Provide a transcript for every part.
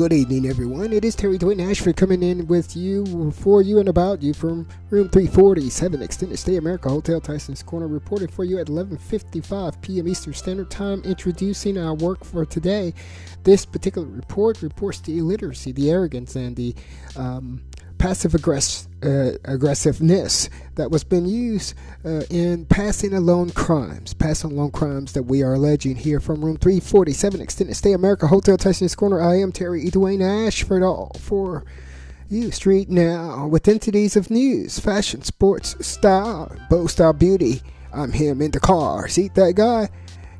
Good evening, everyone. It is Terry Dwayne Ashford coming in with you, for you, and about you from room 347, Extended Stay America Hotel Tysons Corner, reporting for you at 11:55 p.m. Eastern Standard Time. Introducing our work for today. This particular report reports the illiteracy, the arrogance, and the um, passive aggress- uh, aggressiveness that was being used uh, in passing along crimes, passing along crimes that we are alleging here from room 347, Extended Stay America Hotel Tysons Corner. I am Terry E. Dwayne Ashford, all for you. Street now with entities of news, fashion, sports, style, bow style beauty. I'm him in the car. See that guy?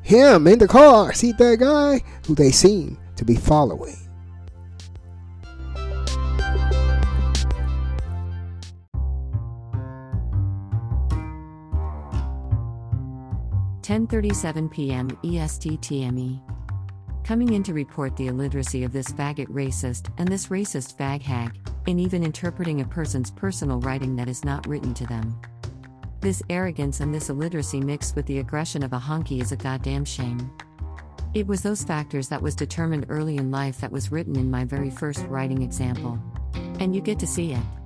Him in the car. See that guy who they seem to be following. 10:37 p.m. EST TME. Coming in to report the illiteracy of this faggot racist and this racist fag hag, in even interpreting a person's personal writing that is not written to them. This arrogance and this illiteracy mixed with the aggression of a honky is a goddamn shame. It was those factors that was determined early in life that was written in my very first writing example. And you get to see it.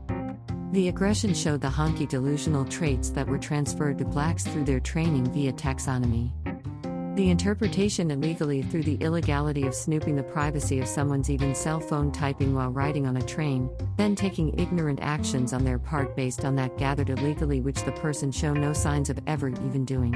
The aggression showed the honky delusional traits that were transferred to blacks through their training via taxonomy. The interpretation illegally through the illegality of snooping the privacy of someone's even cell phone typing while riding on a train, then taking ignorant actions on their part based on that gathered illegally which the person show no signs of ever even doing.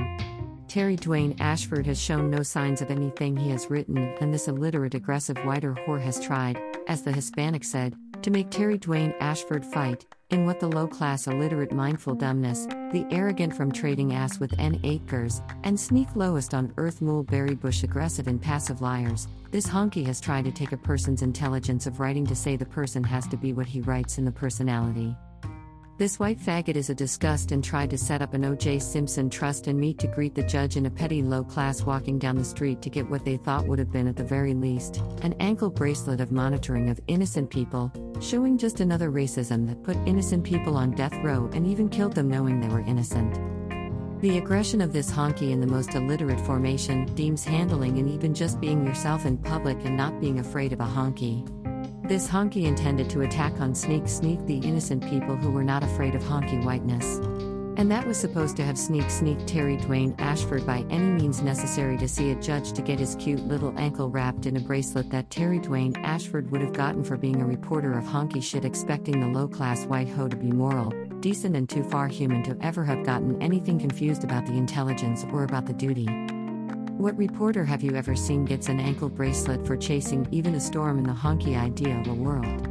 Terry Dwayne Ashford has shown no signs of anything he has written, and this illiterate aggressive whiter whore has tried, as the Hispanic said, to make Terry Dwayne Ashford fight, in what the low class illiterate mindful dumbness, the arrogant from trading ass with N acres, and sneak lowest on earth mulberry bush aggressive and passive liars, this honky has tried to take a person's intelligence of writing to say the person has to be what he writes in the personality. This white faggot is a disgust and tried to set up an O.J. Simpson trust and meet to greet the judge in a petty low class walking down the street to get what they thought would have been at the very least an ankle bracelet of monitoring of innocent people, showing just another racism that put innocent people on death row and even killed them knowing they were innocent. The aggression of this honky in the most illiterate formation deems handling and even just being yourself in public and not being afraid of a honky. This honky intended to attack on Sneak Sneak the innocent people who were not afraid of honky whiteness. And that was supposed to have Sneak Sneak Terry Dwayne Ashford by any means necessary to see a judge to get his cute little ankle wrapped in a bracelet that Terry Dwayne Ashford would have gotten for being a reporter of honky shit expecting the low class white hoe to be moral, decent, and too far human to ever have gotten anything confused about the intelligence or about the duty. What reporter have you ever seen gets an ankle bracelet for chasing even a storm in the honky idea of a world?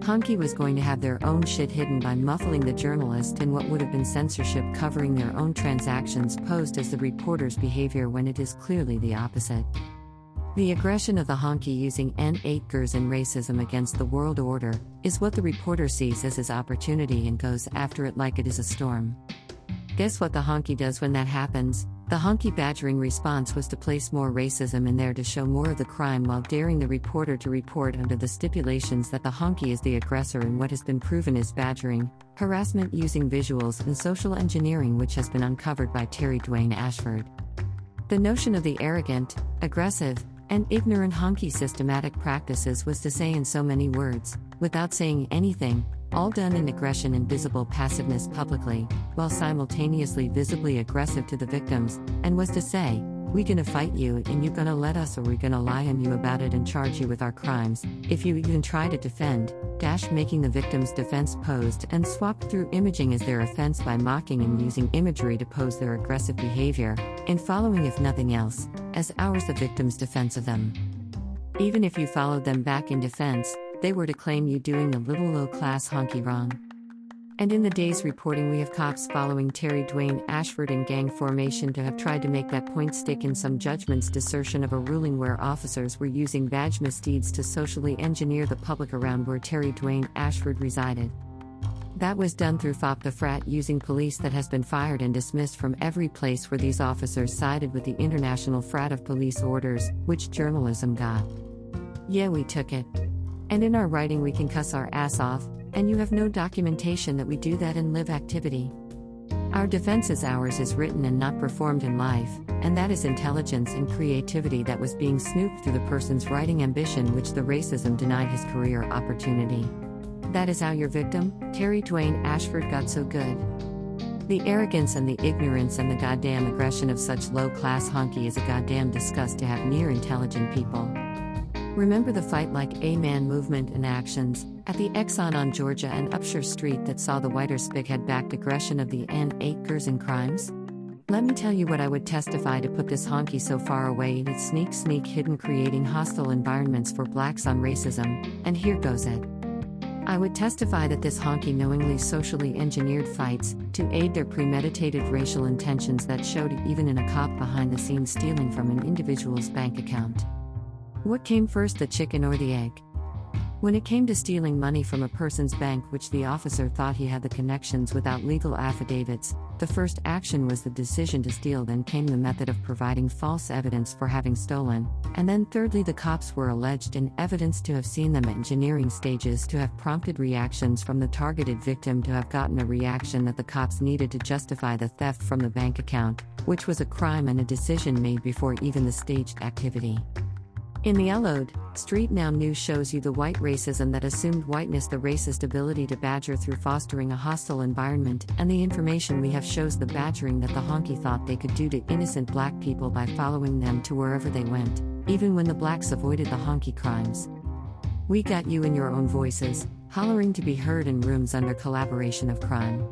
Honky was going to have their own shit hidden by muffling the journalist in what would have been censorship covering their own transactions posed as the reporter's behavior when it is clearly the opposite. The aggression of the honky using N8 gers and racism against the world order is what the reporter sees as his opportunity and goes after it like it is a storm. Guess what the honky does when that happens? The honky badgering response was to place more racism in there to show more of the crime while daring the reporter to report under the stipulations that the honky is the aggressor in what has been proven is badgering, harassment using visuals, and social engineering, which has been uncovered by Terry Dwayne Ashford. The notion of the arrogant, aggressive, and ignorant honky systematic practices was to say in so many words, without saying anything, all done in aggression and visible passiveness publicly, while simultaneously visibly aggressive to the victims, and was to say, we gonna fight you and you gonna let us or we gonna lie on you about it and charge you with our crimes, if you even try to defend, dash making the victim's defense posed and swapped through imaging as their offense by mocking and using imagery to pose their aggressive behavior, and following if nothing else, as ours the victim's defense of them. Even if you followed them back in defense, they were to claim you doing a little low class honky wrong. And in the day's reporting, we have cops following Terry Dwayne Ashford in gang formation to have tried to make that point stick in some judgment's desertion of a ruling where officers were using badge misdeeds to socially engineer the public around where Terry Dwayne Ashford resided. That was done through FOP the frat using police that has been fired and dismissed from every place where these officers sided with the International Frat of Police Orders, which journalism got. Yeah, we took it. And in our writing, we can cuss our ass off, and you have no documentation that we do that in live activity. Our defense is ours is written and not performed in life, and that is intelligence and creativity that was being snooped through the person's writing ambition, which the racism denied his career opportunity. That is how your victim, Terry Dwayne Ashford, got so good. The arrogance and the ignorance and the goddamn aggression of such low class honky is a goddamn disgust to have near intelligent people. Remember the fight like a man movement and actions at the Exxon on Georgia and Upshur Street that saw the whiter spickhead backed aggression of the N. Akers and crimes? Let me tell you what I would testify to put this honky so far away in its sneak sneak hidden creating hostile environments for blacks on racism, and here goes it. I would testify that this honky knowingly socially engineered fights to aid their premeditated racial intentions that showed even in a cop behind the scenes stealing from an individual's bank account. What came first, the chicken or the egg? When it came to stealing money from a person's bank, which the officer thought he had the connections without legal affidavits, the first action was the decision to steal, then came the method of providing false evidence for having stolen, and then thirdly, the cops were alleged in evidence to have seen them engineering stages to have prompted reactions from the targeted victim to have gotten a reaction that the cops needed to justify the theft from the bank account, which was a crime and a decision made before even the staged activity. In the Ellode, Street Now News shows you the white racism that assumed whiteness, the racist ability to badger through fostering a hostile environment, and the information we have shows the badgering that the honky thought they could do to innocent black people by following them to wherever they went, even when the blacks avoided the honky crimes. We got you in your own voices, hollering to be heard in rooms under collaboration of crime.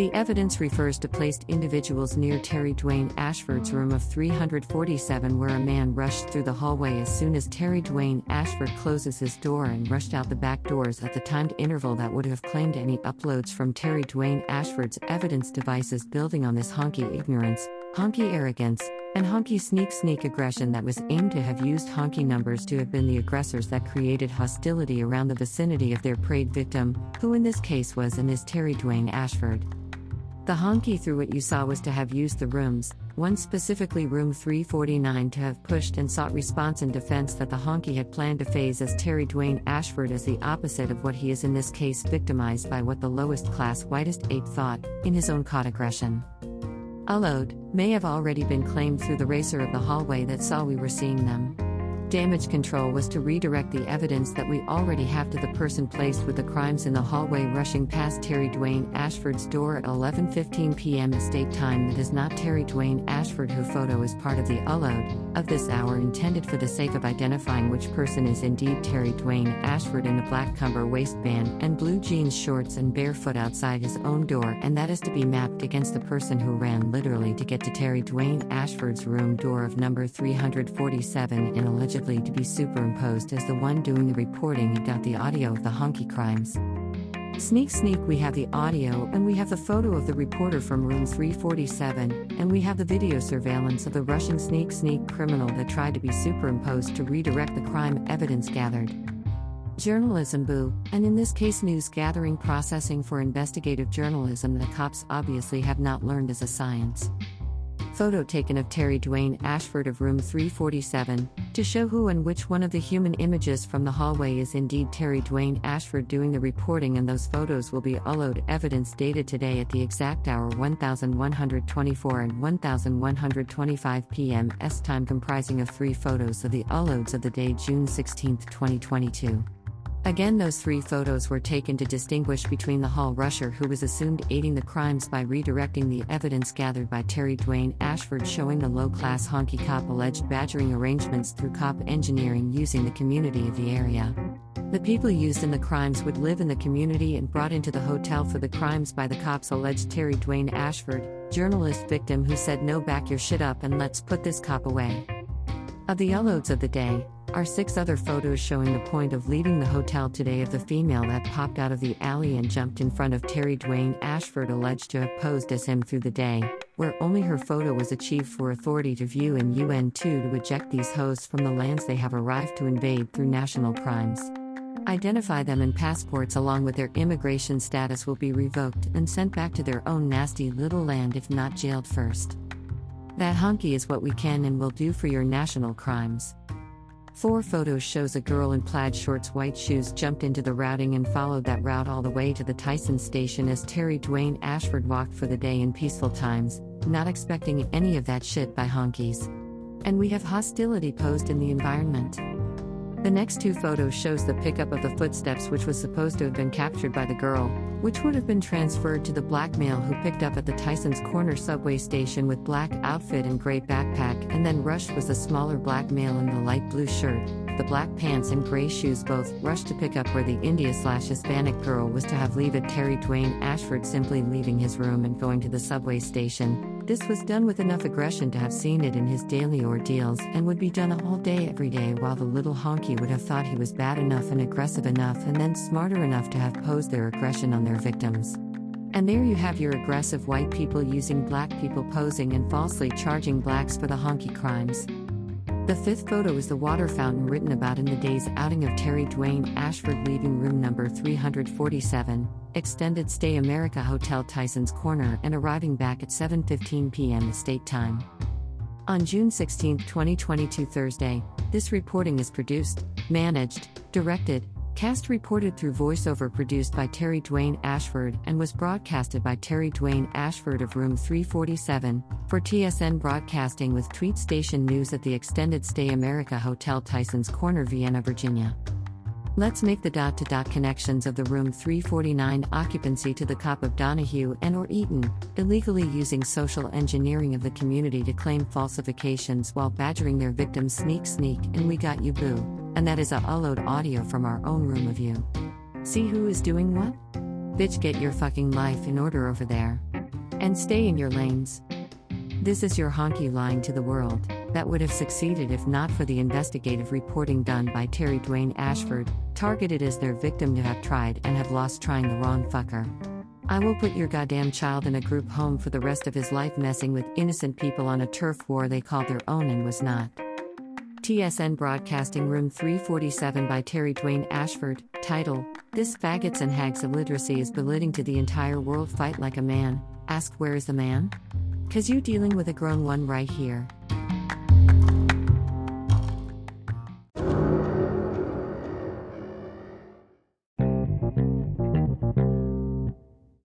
The evidence refers to placed individuals near Terry Dwayne Ashford's room of 347, where a man rushed through the hallway as soon as Terry Dwayne Ashford closes his door and rushed out the back doors at the timed interval that would have claimed any uploads from Terry Dwayne Ashford's evidence devices, building on this honky ignorance, honky arrogance, and honky sneak sneak aggression that was aimed to have used honky numbers to have been the aggressors that created hostility around the vicinity of their preyed victim, who in this case was and is Terry Dwayne Ashford. The honky through what you saw was to have used the rooms, one specifically room 349 to have pushed and sought response and defense that the honky had planned to phase as Terry Dwayne Ashford as the opposite of what he is in this case victimized by what the lowest class whitest ape thought, in his own caught aggression. Ellode may have already been claimed through the racer of the hallway that saw we were seeing them. Damage control was to redirect the evidence that we already have to the person placed with the crimes in the hallway rushing past Terry Dwayne Ashford's door at 11:15 p.m. estate time that is not Terry Dwayne Ashford who photo is part of the upload of this hour intended for the sake of identifying which person is indeed Terry Dwayne Ashford in a black cumber waistband and blue jeans shorts and barefoot outside his own door and that is to be mapped against the person who ran literally to get to Terry Dwayne Ashford's room door of number 347 in alleged to be superimposed as the one doing the reporting and got the audio of the honky crimes. Sneak Sneak, we have the audio and we have the photo of the reporter from room 347, and we have the video surveillance of the Russian Sneak Sneak criminal that tried to be superimposed to redirect the crime evidence gathered. Journalism boo, and in this case, news gathering processing for investigative journalism that cops obviously have not learned as a science photo taken of Terry Dwayne Ashford of room 347, to show who and which one of the human images from the hallway is indeed Terry Dwayne Ashford doing the reporting, and those photos will be upload evidence dated today at the exact hour 1124 and 1125 p.m. S time, comprising of three photos of the uploads of the day June 16, 2022. Again, those three photos were taken to distinguish between the hall rusher who was assumed aiding the crimes by redirecting the evidence gathered by Terry Dwayne Ashford showing the low class honky cop alleged badgering arrangements through cop engineering using the community of the area. The people used in the crimes would live in the community and brought into the hotel for the crimes by the cops alleged Terry Dwayne Ashford, journalist victim who said no back your shit up and let's put this cop away. Of the uploads of the day, are six other photos showing the point of leaving the hotel today of the female that popped out of the alley and jumped in front of Terry Dwayne Ashford, alleged to have posed as him through the day, where only her photo was achieved for authority to view and UN2 to eject these hosts from the lands they have arrived to invade through national crimes. Identify them and passports along with their immigration status will be revoked and sent back to their own nasty little land if not jailed first. That honky is what we can and will do for your national crimes. Four photos shows a girl in plaid shorts, white shoes jumped into the routing and followed that route all the way to the Tyson station as Terry Dwayne Ashford walked for the day in peaceful times, not expecting any of that shit by honkies. And we have hostility posed in the environment. The next two photos shows the pickup of the footsteps which was supposed to have been captured by the girl, which would have been transferred to the black male who picked up at the Tysons Corner subway station with black outfit and gray backpack and then rushed was the smaller black male in the light blue shirt, the black pants and gray shoes both rushed to pick up where the India slash Hispanic girl was to have leave it Terry Dwayne Ashford simply leaving his room and going to the subway station. This was done with enough aggression to have seen it in his daily ordeals and would be done a whole day every day while the little honky would have thought he was bad enough and aggressive enough and then smarter enough to have posed their aggression on their victims. And there you have your aggressive white people using black people posing and falsely charging blacks for the honky crimes. The fifth photo is the water fountain written about in the day's outing of Terry Dwayne Ashford leaving room number 347, Extended Stay America Hotel Tysons Corner and arriving back at 7:15 p.m. estate time. On June 16, 2022 Thursday, this reporting is produced, managed, directed, Cast reported through voiceover produced by Terry Dwayne Ashford and was broadcasted by Terry Dwayne Ashford of Room 347 for TSN Broadcasting with Tweet Station News at the Extended Stay America Hotel Tysons Corner, Vienna, Virginia. Let's make the dot to dot connections of the room 349 occupancy to the cop of Donahue and or Eaton, illegally using social engineering of the community to claim falsifications while badgering their victims sneak sneak and we got you boo. And that is a upload audio from our own room of you. See who is doing what? Bitch get your fucking life in order over there. And stay in your lanes. This is your honky lying to the world that would have succeeded if not for the investigative reporting done by Terry Dwayne Ashford, targeted as their victim to have tried and have lost trying the wrong fucker. I will put your goddamn child in a group home for the rest of his life messing with innocent people on a turf war they called their own and was not. TSN Broadcasting Room 347 by Terry Dwayne Ashford, title This Faggots and Hags of Literacy is Belittling to the Entire World Fight Like a Man. Ask where is the man? Cause you dealing with a grown one right here.